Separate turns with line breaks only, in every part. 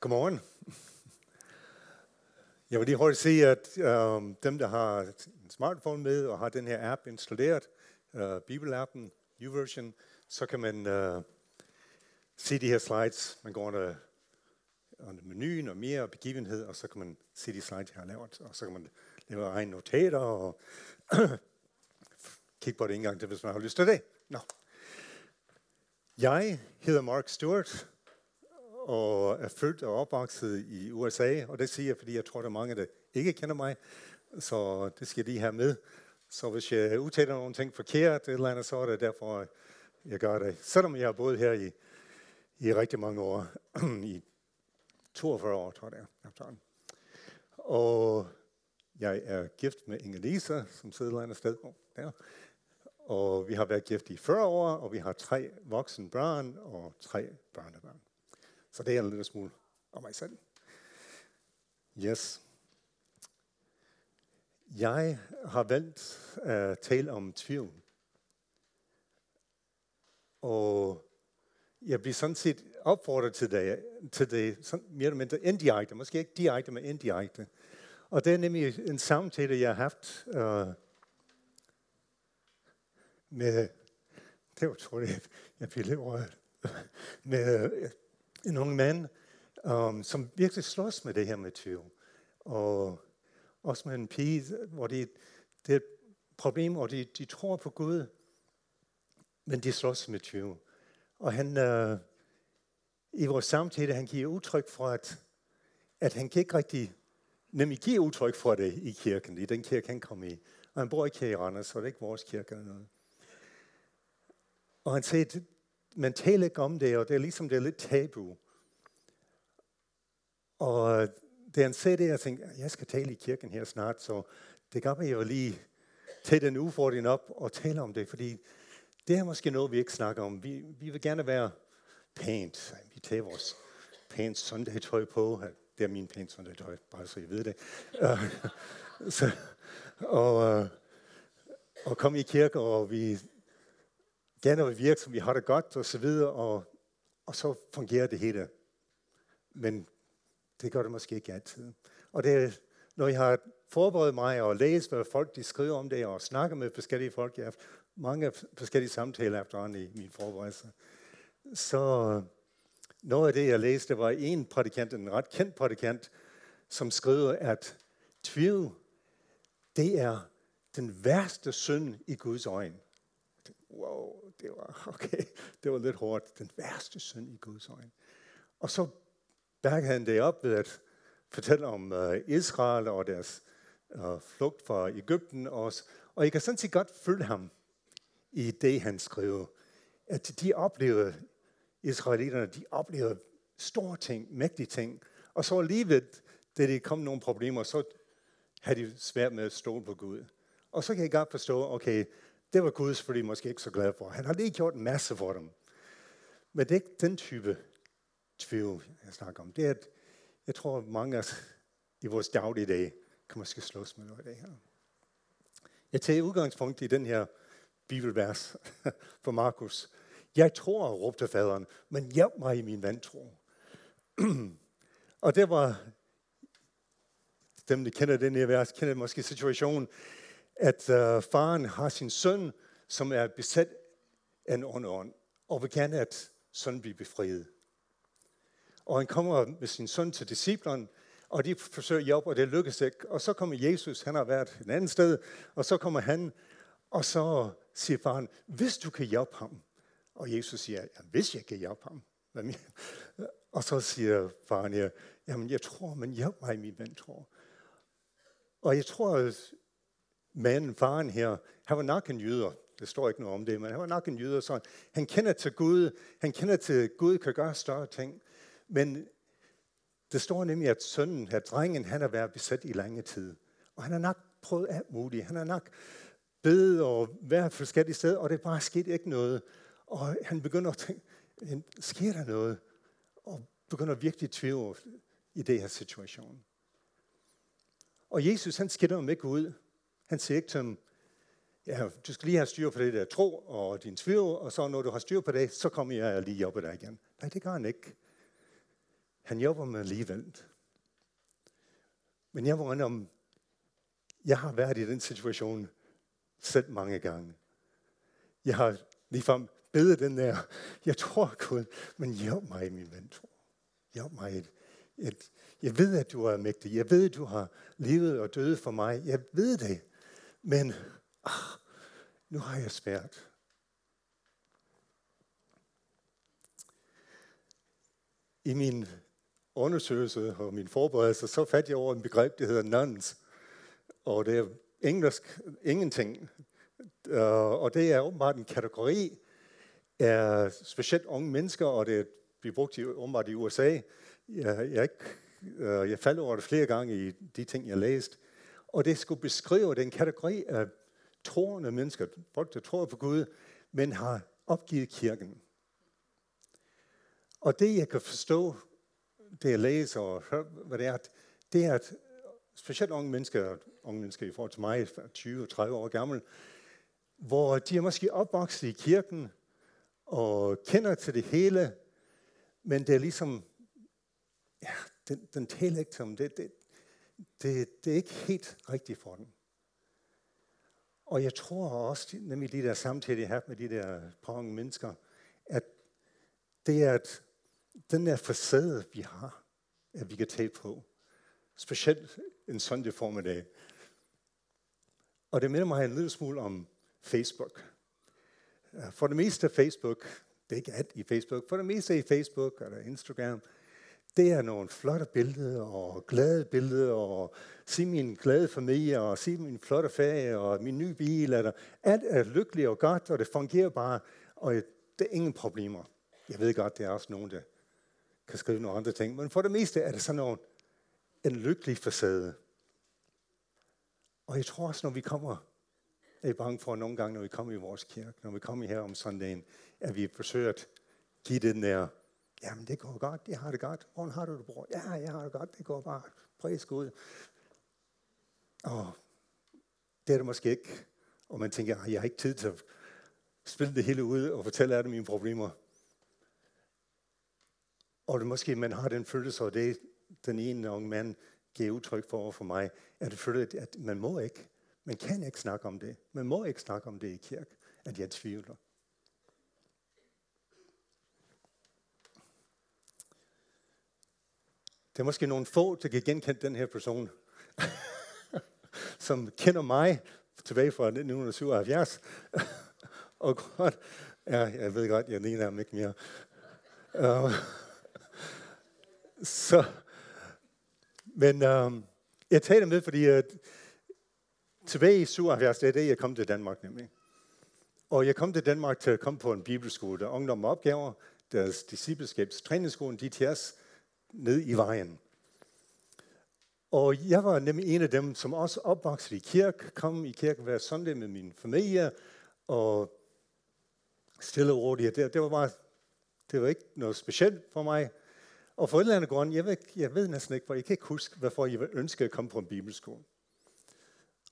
Godmorgen. Jeg vil lige hurtigt sige, at øh, dem, der har en smartphone med og har den her app installeret, øh, Bibelappen, YouVersion, så kan man øh, se de her slides. Man går under, under menuen og mere begivenhed, og så kan man se de slides, jeg har lavet. Og så kan man lave egne notater og kigge på det en gang til, hvis man har lyst til det. Nå. Jeg hedder Mark Stewart, og er født og opvokset i USA, og det siger jeg, fordi jeg tror, der er mange, der ikke kender mig, så det skal de have med. Så hvis jeg udtaler nogle ting forkert, eller andet, så er det derfor, jeg gør det. Selvom jeg har boet her i, i rigtig mange år, i 42 år, tror jeg efterhånden. Og jeg er gift med Inge Lisa, som sidder et andet sted der. Og vi har været gift i 40 år, og vi har tre voksne børn og tre børnebørn. Så det er en lille smule om mig selv. Yes. Jeg har valgt at tale om tvivl. Og jeg bliver sådan set opfordret til det, til det sådan mere eller mindre indirekte, måske ikke direkte, men indirekte. Og det er nemlig en samtale, jeg har haft uh, med, det var, tror jeg, jeg bliver lidt rørt, med en ung mand, um, som virkelig slås med det her med tvivl. Og også med en pige, hvor det, det er et problem, og de, de tror på Gud, men de slås med tvivl. Og han, uh, i vores samtale, han giver udtryk for, at, at han kan ikke rigtig, nemlig give udtryk for det i kirken, i den kirke, han kom i. Og han bor ikke her i Randers, så det er ikke vores kirke eller noget. Og han sagde, man taler ikke om det, og det er ligesom, det er lidt tabu. Og øh, da han sagde det, jeg tænkte, jeg skal tale i kirken her snart, så det gør mig jo lige tage den udfordring op og tale om det, fordi det er måske noget, vi ikke snakker om. Vi, vi vil gerne være pænt. Vi tager vores pænt søndagtøj på. Det er min pænt søndagtøj, bare så I ved det. Øh, så, og, øh, og kom i kirke, og vi gerne vil virke, som vi har det godt, og så videre, og, og så fungerer det hele. Men det gør det måske ikke altid. Og det, når jeg har forberedt mig og læst, hvad folk de skriver om det, og snakker med forskellige folk, jeg har haft mange forskellige samtaler efterhånden i min forberedelse, så noget af det, jeg læste, var en prædikant, en ret kendt prædikant, som skriver, at tvivl, det er den værste synd i Guds øjne. Wow, det var, okay, det var lidt hårdt. Den værste synd i Guds øjne. Og så bakkede han det op ved at fortælle om uh, Israel og deres uh, flugt fra Ægypten. Og, og jeg kan sådan set godt følge ham i det, han skriver. At de oplevede, israelitterne, de oplevede store ting, mægtige ting. Og så alligevel, da det kom nogle problemer, så havde de svært med at stole på Gud. Og så kan jeg godt forstå, okay, det var Guds, fordi måske ikke så glad for. Han har lige gjort en masse for dem. Men det er ikke den type tvivl, jeg snakker om. Det er, at jeg tror, mange af os i vores dagligdag kan måske slås med noget af det her. Jeg tager udgangspunkt i den her bibelvers for Markus. Jeg tror, råbte faderen, men hjælp mig i min vantro. og det var, dem der kender den her vers, kender måske situationen, at øh, faren har sin søn, som er besat af en ond ånd, og vil gerne, at sønnen bliver befriet. Og han kommer med sin søn til disciplen, og de forsøger at hjælpe, og det lykkes ikke. Og så kommer Jesus, han har været et andet sted, og så kommer han, og så siger faren, hvis du kan hjælpe ham. Og Jesus siger, ja, hvis jeg kan hjælpe ham. Og så siger faren, ja, jamen jeg tror, men hjælp mig, min ven, tror. Og jeg tror, at manden, faren her, han var nok en jøder. Det står ikke noget om det, men han var nok en jøder. Så han kender til Gud. Han kender til, at Gud kan gøre større ting. Men det står nemlig, at sønnen, at drengen, han har været besat i lange tid. Og han har nok prøvet alt muligt. Han har nok bedt og været forskellige steder, og det er bare sket ikke noget. Og han begynder at tænke, sker der noget? Og begynder virkelig tvivle i det her situation. Og Jesus, han skiller dem ikke ud. Han siger ikke til dem, ja, du skal lige have styr på det der tro og din tvivl, og så når du har styr på det, så kommer jeg lige op dig igen. Nej, det gør han ikke. Han hjælper mig alligevel. Men jeg må om, jeg har været i den situation selv mange gange. Jeg har ligefrem bedet den der, jeg tror Gud, men hjælp mig, min ven. Hjælp mig. Et, et, jeg ved, at du er mægtig. Jeg ved, at du har levet og døde for mig. Jeg ved det. Men ah, nu har jeg svært. I min undersøgelse og min forberedelse, så fandt jeg over en begreb, der hedder nuns. Og det er engelsk ingenting. Øh, og det er åbenbart en kategori af specielt unge mennesker, og det bliver brugt i, åbenbart i USA. Jeg, jeg, øh, jeg faldt over det flere gange i de ting, jeg læste. Og det skulle beskrive den kategori af troende mennesker, folk, der tror på Gud, men har opgivet kirken. Og det, jeg kan forstå, det jeg læser og hører, hvad det er, det er, at specielt unge mennesker, unge mennesker i forhold til mig, 20-30 år gammel, hvor de er måske opvokset i kirken og kender til det hele, men det er ligesom, ja, den, den taler ikke til dem. Det, det, det, det er ikke helt rigtigt for dem. Og jeg tror også, nemlig de der samtaler, jeg har med de der par mennesker, at det er, at den der facade, vi har, at vi kan tage på, specielt en søndag formiddag. Og det minder mig en lille smule om Facebook. Øh, for det meste af Facebook, det er ikke alt i Facebook, for det meste i Facebook eller Instagram, det er nogle flotte billeder og glade billeder og se min glade familie og se min flotte ferie og min nye bil. Eller, alt er lykkeligt og godt, og det fungerer bare, og det er ingen problemer. Jeg ved godt, det er også nogen, der kan skrive nogle andre ting, men for det meste er det sådan nogle, en lykkelig facade. Og jeg tror også, når vi kommer, er jeg bange for nogle gange, når vi kommer i vores kirke, når vi kommer her om søndagen, at vi forsøger at give den der Jamen, det går godt. Jeg har det godt. Hvordan har du det, bror? Ja, jeg har det godt. Det går bare. Præs Gud. Og det er det måske ikke. Og man tænker, jeg har ikke tid til at spille det hele ud og fortælle alle mine problemer. Og det måske, man har den følelse, og det den ene unge mand giver udtryk for over for mig, at det følelse, at man må ikke, man kan ikke snakke om det. Man må ikke snakke om det i kirke, at jeg tvivler. Det er måske nogle få, der kan genkende den her person, som kender mig tilbage fra 1977. og godt, ja, jeg ved godt, jeg ligner ham ikke mere. Um, så, men um, jeg taler med, fordi uh, tilbage i 77, det er det, jeg kom til Danmark nemlig. Og jeg kom til Danmark til at komme på en bibelskole, der ungdom opgaver, deres discipleskabs træningsskolen, DTS, ned i vejen. Og jeg var nemlig en af dem, som også opvoksede i kirke, kom i kirke hver søndag med min familie, og stille og roligt. Det, det var bare, det var ikke noget specielt for mig. Og for et eller andet grund, jeg ved, jeg ved næsten ikke, for jeg kan ikke huske, hvorfor jeg ønskede at komme på en bibelskole.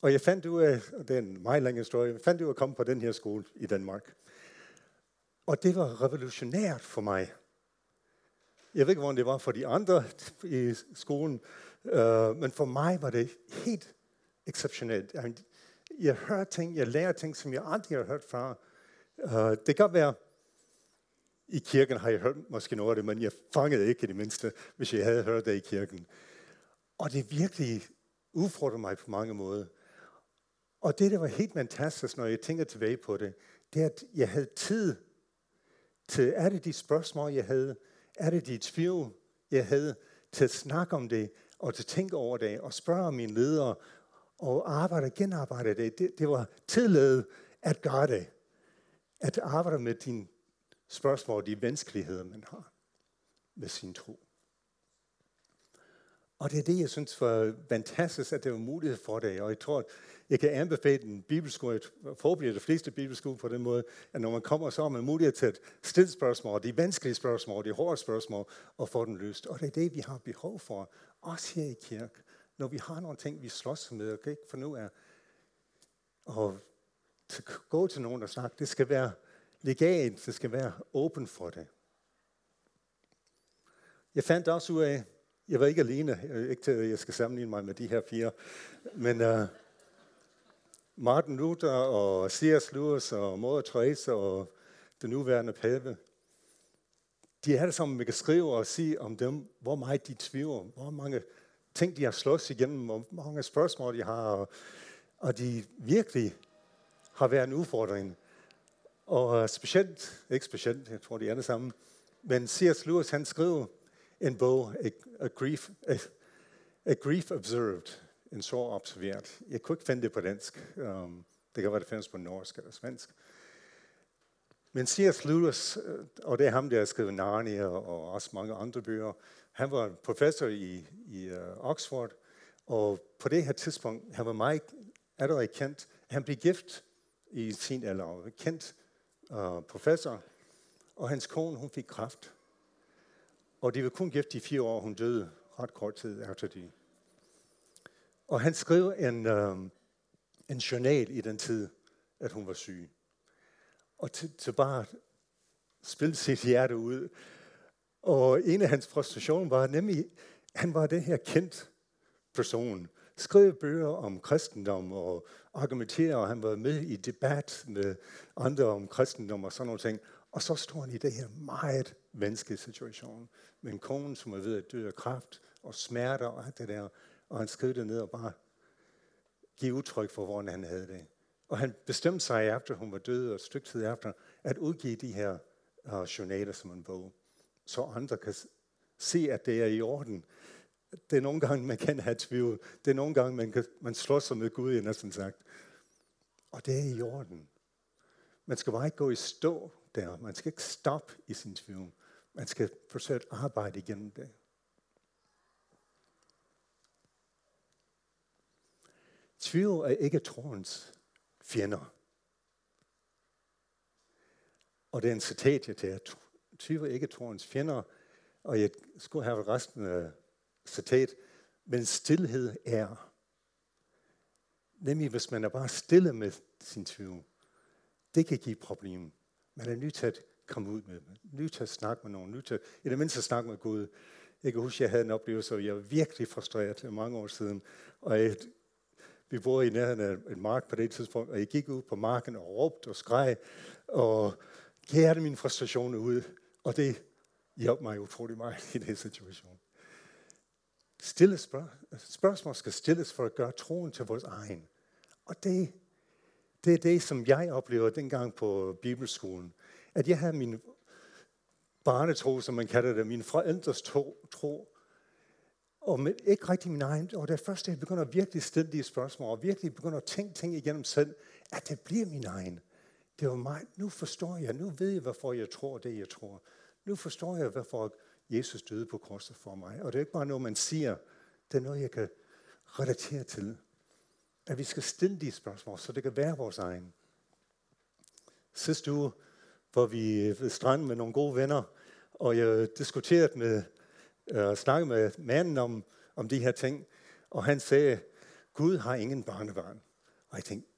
Og jeg fandt ud af, og det er en meget lang historie, jeg fandt ud af at komme på den her skole i Danmark. Og det var revolutionært for mig. Jeg ved ikke, hvordan det var for de andre i skolen, øh, men for mig var det helt exceptionelt. Jeg hører ting, jeg lærer ting, som jeg aldrig har hørt før. Øh, det kan være, i kirken har jeg hørt måske noget af det, men jeg fangede ikke i det mindste, hvis jeg havde hørt det i kirken. Og det virkelig udfordrede mig på mange måder. Og det, der var helt fantastisk, når jeg tænker tilbage på det, det er, at jeg havde tid til alle de spørgsmål, jeg havde, er det de tvivl, jeg havde til at snakke om det, og til at tænke over det, og spørge mine ledere, og arbejde og genarbejde det. Det, det var tilladet at gøre det. At arbejde med dine spørgsmål, de vanskeligheder, man har med sin tro. Og det er det, jeg synes var fantastisk, at det var mulighed for det. Og jeg tror, at jeg kan anbefale en bibelskole, forbliver de fleste bibelskole på den måde, at når man kommer, så har man mulighed til at stille spørgsmål, de vanskelige spørgsmål, de hårde spørgsmål, og få den løst. Og det er det, vi har behov for, også her i kirke. Når vi har nogle ting, vi slås med, og kan ikke finde ud af, og til gå til nogen og snakke, det skal være legalt, det skal være åben for det. Jeg fandt også ud af, jeg var ikke alene, ikke til at jeg skal sammenligne mig med de her fire, men uh, Martin Luther og C.S. Lewis og Mother Teresa og den nuværende pave, de er det som vi kan skrive og sige om dem, hvor meget de tvivler, hvor mange ting de har slået igennem, hvor mange spørgsmål de har, og, og de virkelig har været en udfordring. Og specielt, ikke specielt, jeg tror de er det samme, men C.S. Lewis han skriver en bog, A, a, grief, a, a Grief Observed, en så observeret. Jeg kunne ikke finde det på dansk. Um, det kan være, det findes på norsk eller svensk. Men C.S. Lewis, øh, og det er ham, der har skrevet Narnia og også mange andre bøger, han var professor i, i uh, Oxford, og på det her tidspunkt, han var meget allerede kendt. Han blev gift i sin alder, kendt uh, professor, og hans kone, hun fik kræft. Og de var kun gift i fire år, hun døde ret kort tid efter de og han skrev en, øh, en journal i den tid, at hun var syg. Og til, til bare spille sit hjerte ud. Og en af hans frustrationer var nemlig, han var den her kendt person. Skrev bøger om kristendom og argumenterede, og han var med i debat med andre om kristendom og sådan nogle ting. Og så står han i det her meget vanskelige situation med en kone, som er ved at dø af kraft og smerter og alt det der. Og han skrev det ned og bare give udtryk for, hvordan han havde det. Og han bestemte sig efter, hun var død og et stykke tid efter, at udgive de her uh, journaler som en bog, så andre kan se, at det er i orden. Det er nogle gange, man kan have tvivl. Det er nogle gange, man, kan, man slår sig med Gud, jeg næsten sagt. Og det er i orden. Man skal bare ikke gå i stå der. Man skal ikke stoppe i sin tvivl. Man skal forsøge at arbejde igennem det. Tvivl er ikke troens fjender. Og det er en citat, jeg tager. Tvivl er ikke troens fjender. Og jeg skulle have resten af citat. Men stillhed er. Nemlig hvis man er bare stille med sin tvivl. Det kan give problemer. Man er nødt til at komme ud med det. Nødt til at snakke med nogen. Nødt til i det mindste at snakke med Gud. Jeg kan huske, at jeg havde en oplevelse, hvor jeg var virkelig frustreret for mange år siden. Og jeg, vi boede i nærheden af en mark på det tidspunkt, og jeg gik ud på marken og råbte og skreg, og kærte min frustration ud. Og det hjalp mig utrolig meget i den situation. Stille spørg- spørgsmål skal stilles for at gøre troen til vores egen. Og det, det er det, som jeg oplever dengang på Bibelskolen at jeg havde min barnetro, som man kalder det, min forældres tro, tro og med, ikke rigtig min egen. Og det første, jeg begynder at virkelig stille de spørgsmål, og virkelig begynder at tænke ting igennem selv, at det bliver min egen. Det var mig. Nu forstår jeg, nu ved jeg, hvorfor jeg tror det, jeg tror. Nu forstår jeg, hvorfor Jesus døde på korset for mig. Og det er ikke bare noget, man siger. Det er noget, jeg kan relatere til. At vi skal stille de spørgsmål, så det kan være vores egen. Sidste uge hvor vi ved stranden med nogle gode venner, og jeg diskuterede med, Øh, uh, snakkede med manden om, om de her ting, og han sagde, Gud har ingen barnebarn. Og jeg tænkte,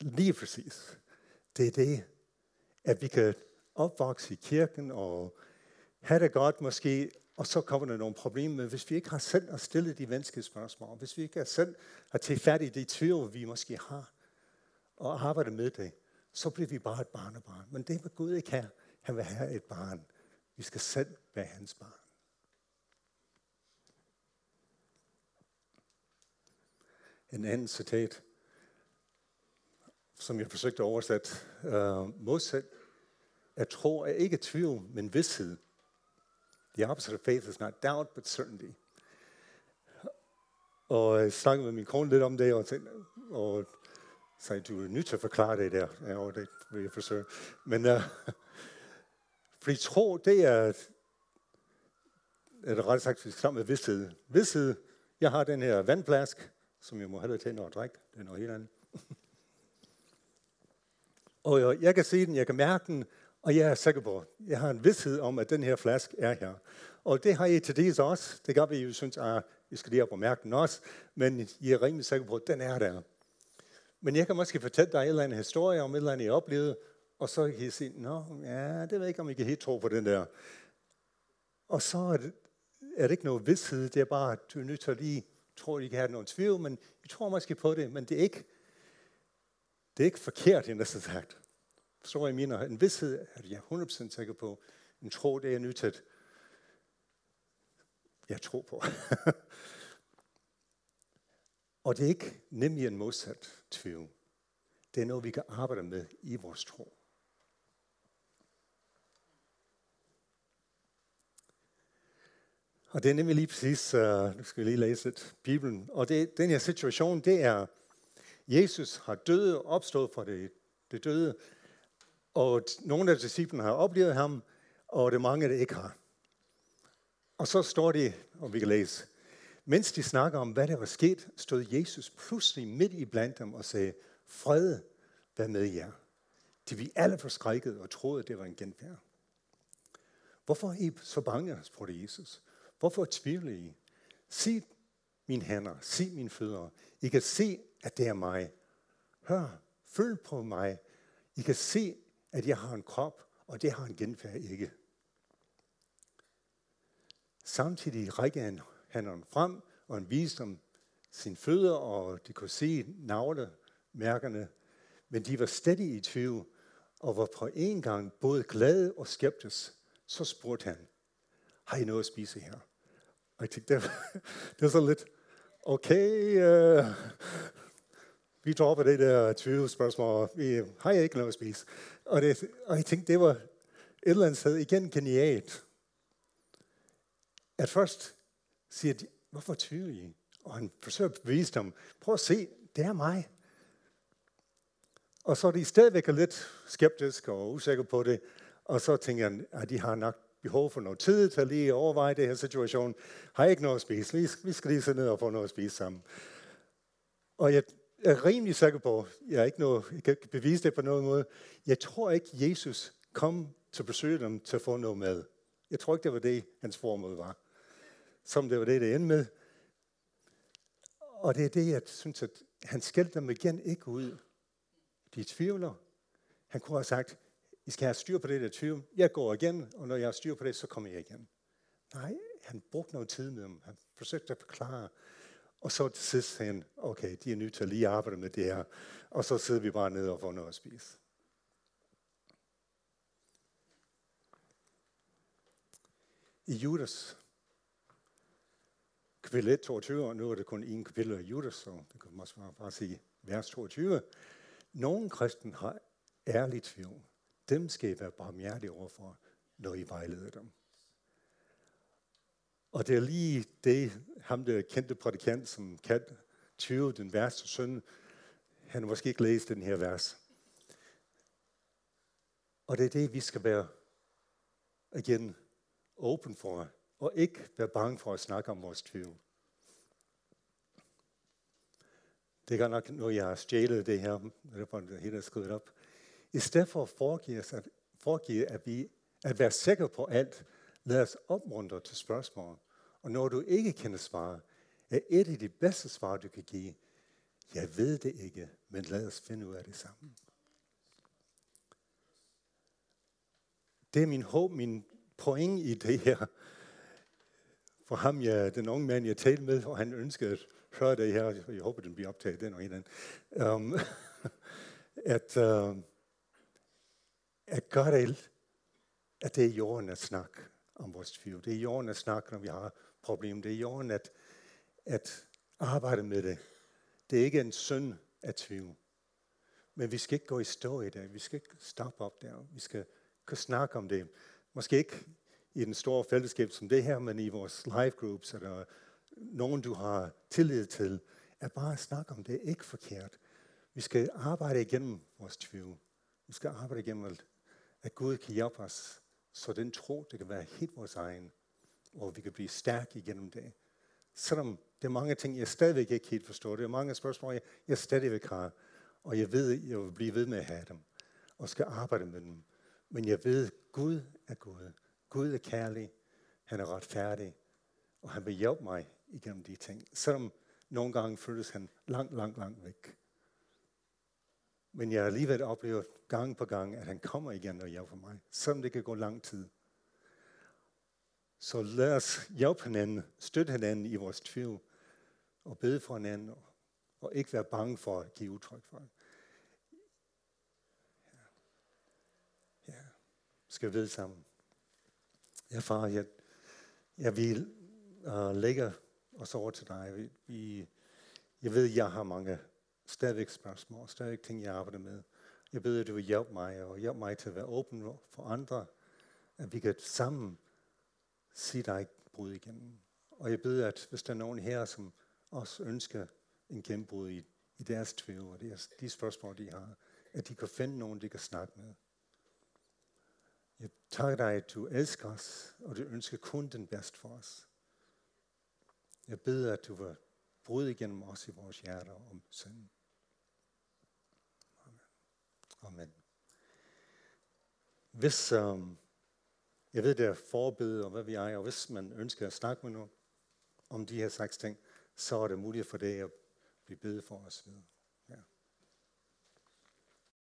lige præcis, det er det, at vi kan opvokse i kirken og have det godt måske, og så kommer der nogle problemer. Men hvis vi ikke har selv at stille de vanskelige spørgsmål, hvis vi ikke har selv har til fat i de tvivl, vi måske har, og arbejde med det, så bliver vi bare et barnebarn. Men det vil Gud ikke have. Han vil have et barn. Vi skal selv være hans barn. En anden citat, som jeg forsøgte at oversætte. Øh, uh, modsat at tro er ikke tvivl, men vidshed. The opposite of faith is not doubt, but certainty. Og jeg snakkede med min kone lidt om det, og, tænkte, og sagde, du er nødt til at forklare det der. Ja, det vil jeg forsøge. Men uh, fordi tro, det er, eller det ret sagt, vi skal med vidsthed. Vidsthed, jeg har den her vandflaske, som jeg må have til og drikke. Det er noget helt andet. og jeg, jeg kan se den, jeg kan mærke den, og jeg er sikker på, jeg har en vidshed om, at den her flaske er her. Og det har I til dels også. Det gør vi jo synes, at I skal lige op og mærke den også. Men I er rimelig sikre på, at den er der. Men jeg kan måske fortælle dig en eller anden historie om et eller andet, jeg oplevede, og så kan I sige, nå, ja, det ved jeg ikke, om I kan helt tro på den der. Og så er det, er det ikke noget vidshed, det er bare, at du er nødt til at lige, tror, I kan have nogen tvivl, men I tror måske på det, men det er ikke, det er ikke forkert, end så sagt. Forstår jeg mener? En vidshed er jeg 100% sikker på. En tro, det er nødt til jeg tror på. og det er ikke nemlig en modsat tvivl. Det er noget, vi kan arbejde med i vores tro. Og det er nemlig lige præcis, uh, nu skal vi lige læse lidt, Bibelen. Og det, den her situation, det er, Jesus har døde og opstået fra det, det døde. Og nogle af disciplene har oplevet ham, og det er mange, der ikke har. Og så står det, og vi kan læse, mens de snakker om, hvad der var sket, stod Jesus pludselig midt i blandt dem og sagde, fred, vær med jer? De vi alle forskrækket og troede, det var en genfærd. Hvorfor er I så bange, spurgte Jesus. Hvorfor tvivler I? Se mine hænder, se mine fødder. I kan se, at det er mig. Hør, følg på mig. I kan se, at jeg har en krop, og det har en genfærd ikke. Samtidig rækker han hænderne frem, og han viste dem sin fødder, og de kunne se navlemærkerne. Men de var stadig i tvivl, og var på en gang både glade og skeptiske. Så spurgte han, har I noget at spise her? Og jeg tænkte, det, det er sådan lidt, okay, uh, vi dropper det der 20 spørgsmål, vi har ikke noget at spise. Og, det, og jeg tænkte, det var et eller andet sted igen genialt at først siger de, hvorfor tvivler I? Og han forsøger at bevise dem, prøv at se, det er mig. Og så er de stadigvæk lidt skeptiske og usikre på det, og så tænker jeg, at de har nok behov for noget tid til at lige overveje det her situation. Har jeg ikke noget at spise? Vi, vi skal lige sidde ned og få noget at spise sammen. Og jeg er rimelig sikker på, jeg, er ikke noget, jeg kan ikke bevise det på nogen måde, jeg tror ikke, Jesus kom til at besøge dem til at få noget mad. Jeg tror ikke, det var det, hans formål var som det var det, det endte med. Og det er det, jeg synes, at han skældte dem igen ikke ud. De tvivler. Han kunne have sagt, i skal have styr på det der tvivl. Jeg går igen, og når jeg har styr på det, så kommer jeg igen. Nej, han brugte noget tid med dem. Han forsøgte at forklare. Og så til sidst sagde han, okay, de er nødt til at lige arbejde med det her. Og så sidder vi bare ned og får noget at spise. I Judas kapitel 1, 22, og nu er det kun en kapitel af Judas, så det kan man også bare sige vers 22. Nogle kristen har ærlig tvivl. Dem skal I være barmhjertige overfor, når I vejleder dem. Og det er lige det, ham der kendte prædikant, som kan 20, den værste søn, han har måske ikke læst den her vers. Og det er det, vi skal være igen åben for og ikke være bange for at snakke om vores tvivl. Det er godt nok når jeg har stjælet det her, det er det hele skrevet op. I stedet for at foregive, os, at, foregive at, vi, at være sikre på alt, lad os opmuntre til spørgsmål. Og når du ikke kender svar, er et af de bedste svar, du kan give, jeg ved det ikke, men lad os finde ud af det sammen. Det er min håb, min point i det her, for ham, jeg, den unge mand, jeg talte med, og han ønskede at høre det her, jeg håber, den bliver optaget, den og en um, at, uh, er godt det, at det er jorden at snakke om vores tvivl. Det er jorden at snakke, når vi har problemer. Det er jorden at, at arbejde med det. Det er ikke en synd at tvivl. Men vi skal ikke gå i stå i det. Vi skal ikke stoppe op der. Vi skal kunne snakke om det. Måske ikke i den store fællesskab som det her, men i vores live groups, eller nogen, du har tillid til, at bare snakke om det. er Ikke forkert. Vi skal arbejde igennem vores tvivl. Vi skal arbejde igennem, at, at Gud kan hjælpe os, så den tro, det kan være helt vores egen, og vi kan blive stærke igennem det. Selvom det er mange ting, jeg stadigvæk ikke helt forstår. Det er mange spørgsmål, jeg, jeg stadigvæk har, og jeg ved, jeg vil blive ved med at have dem, og skal arbejde med dem. Men jeg ved, Gud er Gud. Gud er kærlig, han er retfærdig, og han vil hjælpe mig igennem de ting. Selvom nogle gange føles han langt, langt, langt væk. Men jeg har alligevel oplevet gang på gang, at han kommer igen og hjælper mig, selvom det kan gå lang tid. Så lad os hjælpe hinanden, støtte hinanden i vores tvivl, og bede for hinanden, og, og ikke være bange for at give udtryk for det. Ja. ja. Skal vi vide sammen? Ja, far, jeg, jeg vil uh, lægge os over til dig. Vi, jeg ved, jeg har mange stadigvæk spørgsmål, stadigvæk ting, jeg arbejder med. Jeg beder, at du vil hjælpe mig, og hjælpe mig til at være åben for andre, at vi kan sammen sige dig brud igennem. Og jeg beder, at hvis der er nogen her, som også ønsker en gennembrud i, i deres tvivl og deres, de spørgsmål, de har, at de kan finde nogen, de kan snakke med. Jeg takker dig, at du elsker os, og du ønsker kun den bedste for os. Jeg beder, at du vil bryde igennem os i vores hjerter om synden. Amen. Hvis, um, jeg ved, det er forbede og hvad vi er, og hvis man ønsker at snakke med nogen om de her seks ting, så er det muligt for det at blive bedt for os videre.